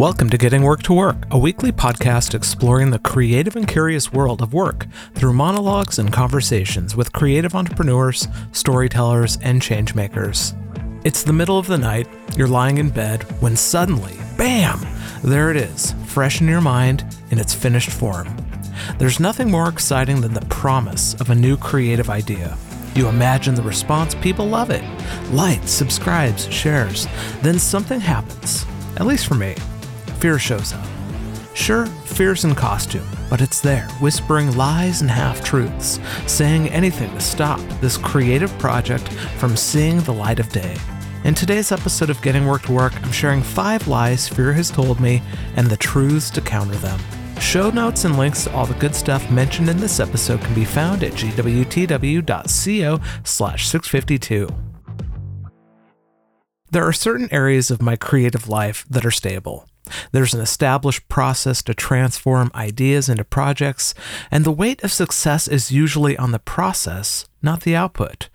Welcome to Getting Work to Work, a weekly podcast exploring the creative and curious world of work through monologues and conversations with creative entrepreneurs, storytellers, and changemakers. It's the middle of the night, you're lying in bed, when suddenly, bam, there it is, fresh in your mind in its finished form. There's nothing more exciting than the promise of a new creative idea. You imagine the response, people love it. Likes, subscribes, shares. Then something happens, at least for me fear shows up. Sure, fear's in costume, but it's there, whispering lies and half truths, saying anything to stop this creative project from seeing the light of day. In today's episode of Getting Work to Work, I'm sharing five lies fear has told me and the truths to counter them. Show notes and links to all the good stuff mentioned in this episode can be found at gwtw.co slash 652. There are certain areas of my creative life that are stable. There's an established process to transform ideas into projects, and the weight of success is usually on the process, not the output.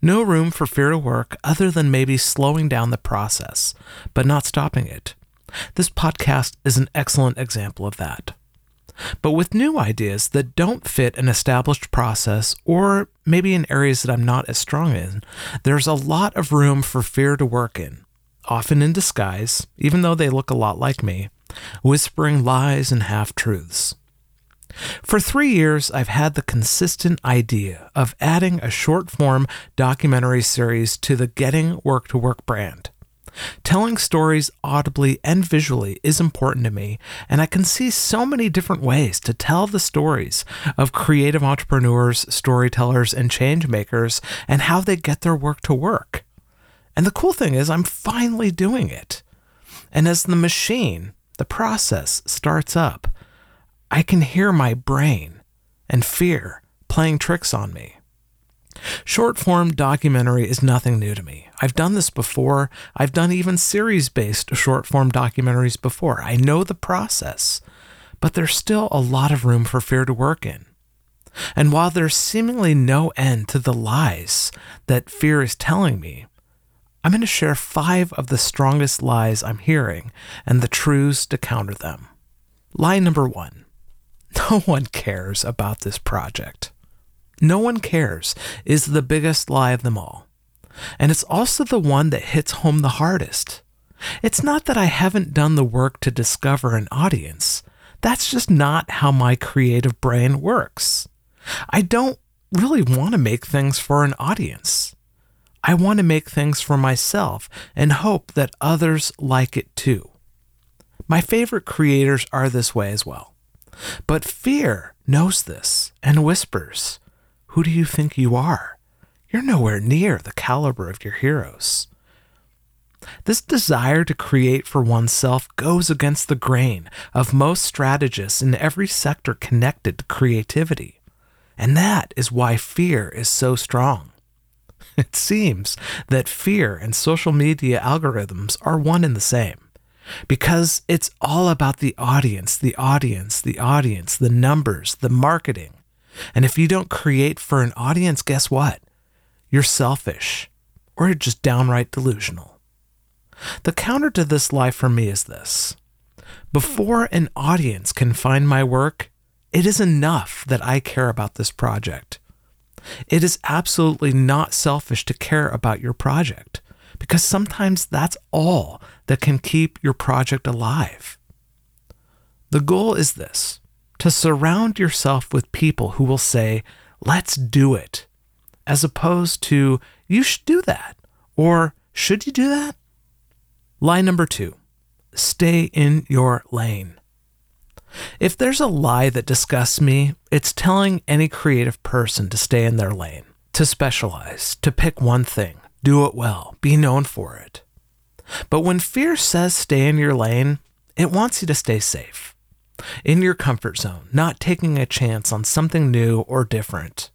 No room for fear to work other than maybe slowing down the process, but not stopping it. This podcast is an excellent example of that. But with new ideas that don't fit an established process, or maybe in areas that I'm not as strong in, there's a lot of room for fear to work in often in disguise, even though they look a lot like me, whispering lies and half truths. For three years, I've had the consistent idea of adding a short form documentary series to the Getting Work to Work brand. Telling stories audibly and visually is important to me, and I can see so many different ways to tell the stories of creative entrepreneurs, storytellers, and change makers and how they get their work to work. And the cool thing is, I'm finally doing it. And as the machine, the process starts up, I can hear my brain and fear playing tricks on me. Short form documentary is nothing new to me. I've done this before. I've done even series based short form documentaries before. I know the process, but there's still a lot of room for fear to work in. And while there's seemingly no end to the lies that fear is telling me, I'm going to share five of the strongest lies I'm hearing and the truths to counter them. Lie number one No one cares about this project. No one cares is the biggest lie of them all. And it's also the one that hits home the hardest. It's not that I haven't done the work to discover an audience. That's just not how my creative brain works. I don't really want to make things for an audience. I want to make things for myself and hope that others like it too. My favorite creators are this way as well. But fear knows this and whispers, Who do you think you are? You're nowhere near the caliber of your heroes. This desire to create for oneself goes against the grain of most strategists in every sector connected to creativity. And that is why fear is so strong. It seems that fear and social media algorithms are one and the same because it's all about the audience, the audience, the audience, the numbers, the marketing. And if you don't create for an audience, guess what? You're selfish or you're just downright delusional. The counter to this lie for me is this before an audience can find my work, it is enough that I care about this project. It is absolutely not selfish to care about your project because sometimes that's all that can keep your project alive. The goal is this to surround yourself with people who will say, let's do it, as opposed to, you should do that, or should you do that? Line number two stay in your lane. If there's a lie that disgusts me, it's telling any creative person to stay in their lane, to specialize, to pick one thing, do it well, be known for it. But when fear says stay in your lane, it wants you to stay safe, in your comfort zone, not taking a chance on something new or different.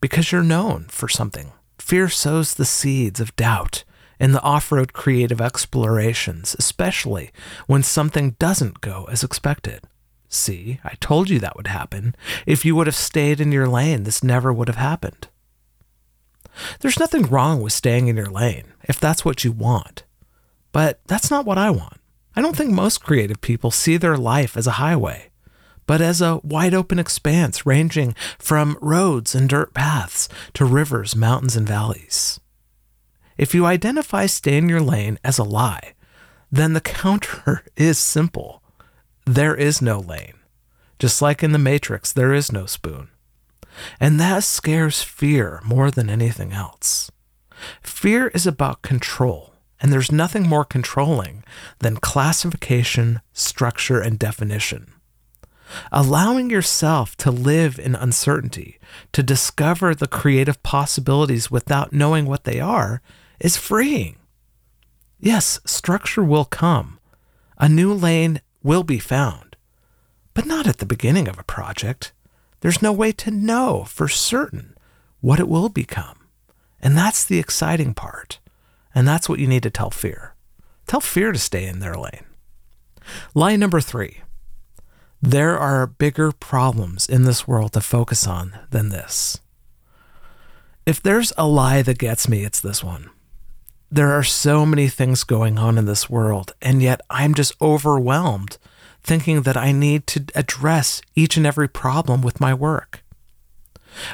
Because you're known for something. Fear sows the seeds of doubt in the off road creative explorations, especially when something doesn't go as expected. See, I told you that would happen. If you would have stayed in your lane, this never would have happened. There's nothing wrong with staying in your lane if that's what you want. But that's not what I want. I don't think most creative people see their life as a highway, but as a wide open expanse ranging from roads and dirt paths to rivers, mountains, and valleys. If you identify stay in your lane as a lie, then the counter is simple. There is no lane. Just like in the Matrix, there is no spoon. And that scares fear more than anything else. Fear is about control, and there's nothing more controlling than classification, structure, and definition. Allowing yourself to live in uncertainty, to discover the creative possibilities without knowing what they are, is freeing. Yes, structure will come. A new lane will be found, but not at the beginning of a project. There's no way to know for certain what it will become. And that's the exciting part. And that's what you need to tell fear. Tell fear to stay in their lane. Lie number three there are bigger problems in this world to focus on than this. If there's a lie that gets me, it's this one. There are so many things going on in this world, and yet I'm just overwhelmed thinking that I need to address each and every problem with my work.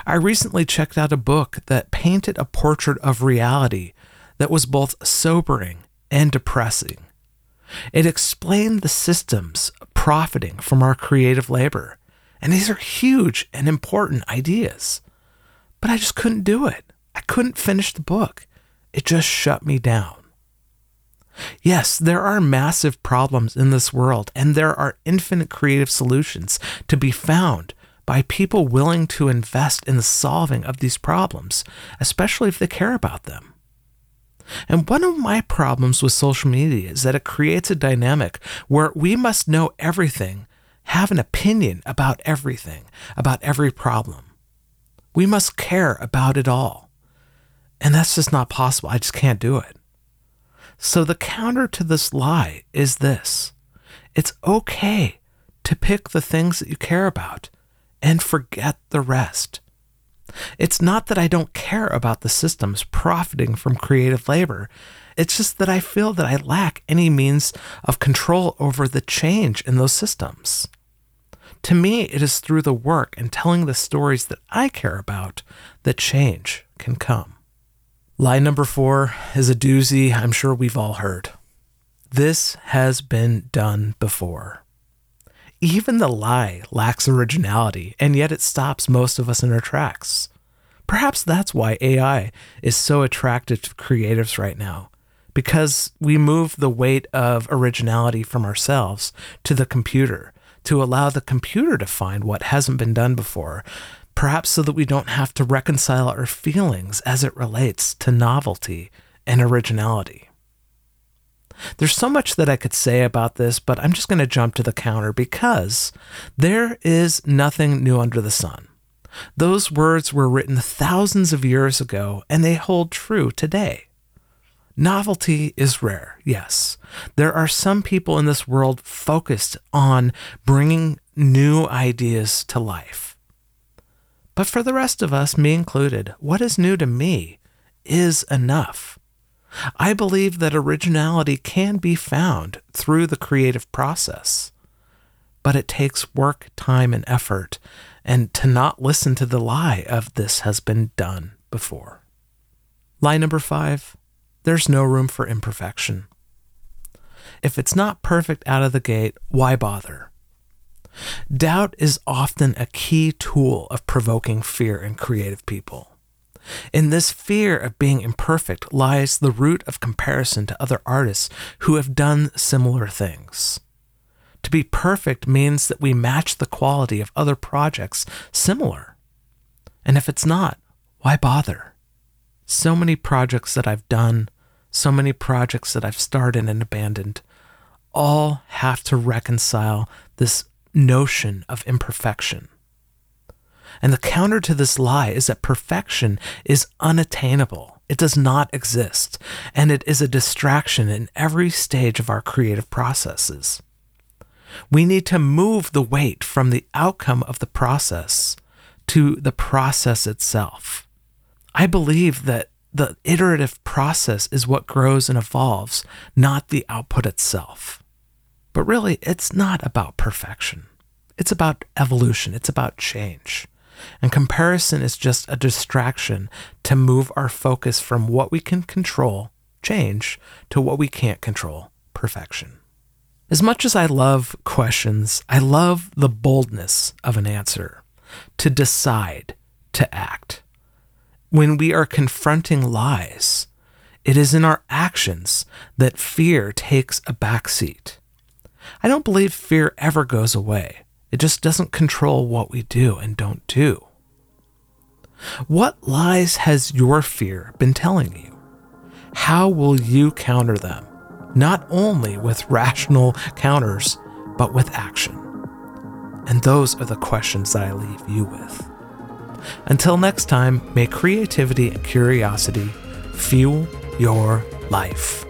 I recently checked out a book that painted a portrait of reality that was both sobering and depressing. It explained the systems profiting from our creative labor. And these are huge and important ideas. But I just couldn't do it. I couldn't finish the book. It just shut me down. Yes, there are massive problems in this world, and there are infinite creative solutions to be found by people willing to invest in the solving of these problems, especially if they care about them. And one of my problems with social media is that it creates a dynamic where we must know everything, have an opinion about everything, about every problem. We must care about it all. And that's just not possible. I just can't do it. So the counter to this lie is this it's okay to pick the things that you care about and forget the rest. It's not that I don't care about the systems profiting from creative labor. It's just that I feel that I lack any means of control over the change in those systems. To me, it is through the work and telling the stories that I care about that change can come. Lie number four is a doozy I'm sure we've all heard. This has been done before. Even the lie lacks originality, and yet it stops most of us in our tracks. Perhaps that's why AI is so attractive to creatives right now, because we move the weight of originality from ourselves to the computer to allow the computer to find what hasn't been done before, perhaps so that we don't have to reconcile our feelings as it relates to novelty and originality. There's so much that I could say about this, but I'm just going to jump to the counter because there is nothing new under the sun. Those words were written thousands of years ago and they hold true today. Novelty is rare, yes. There are some people in this world focused on bringing new ideas to life. But for the rest of us, me included, what is new to me is enough. I believe that originality can be found through the creative process, but it takes work, time, and effort, and to not listen to the lie of this has been done before. Lie number five there's no room for imperfection. If it's not perfect out of the gate, why bother? Doubt is often a key tool of provoking fear in creative people. In this fear of being imperfect lies the root of comparison to other artists who have done similar things. To be perfect means that we match the quality of other projects similar. And if it's not, why bother? So many projects that I've done, so many projects that I've started and abandoned, all have to reconcile this notion of imperfection. And the counter to this lie is that perfection is unattainable. It does not exist, and it is a distraction in every stage of our creative processes. We need to move the weight from the outcome of the process to the process itself. I believe that the iterative process is what grows and evolves, not the output itself. But really, it's not about perfection. It's about evolution. It's about change. And comparison is just a distraction to move our focus from what we can control, change, to what we can't control, perfection. As much as I love questions, I love the boldness of an answer to decide to act. When we are confronting lies, it is in our actions that fear takes a backseat. I don't believe fear ever goes away. It just doesn't control what we do and don't do. What lies has your fear been telling you? How will you counter them? Not only with rational counters, but with action. And those are the questions that I leave you with. Until next time, may creativity and curiosity fuel your life.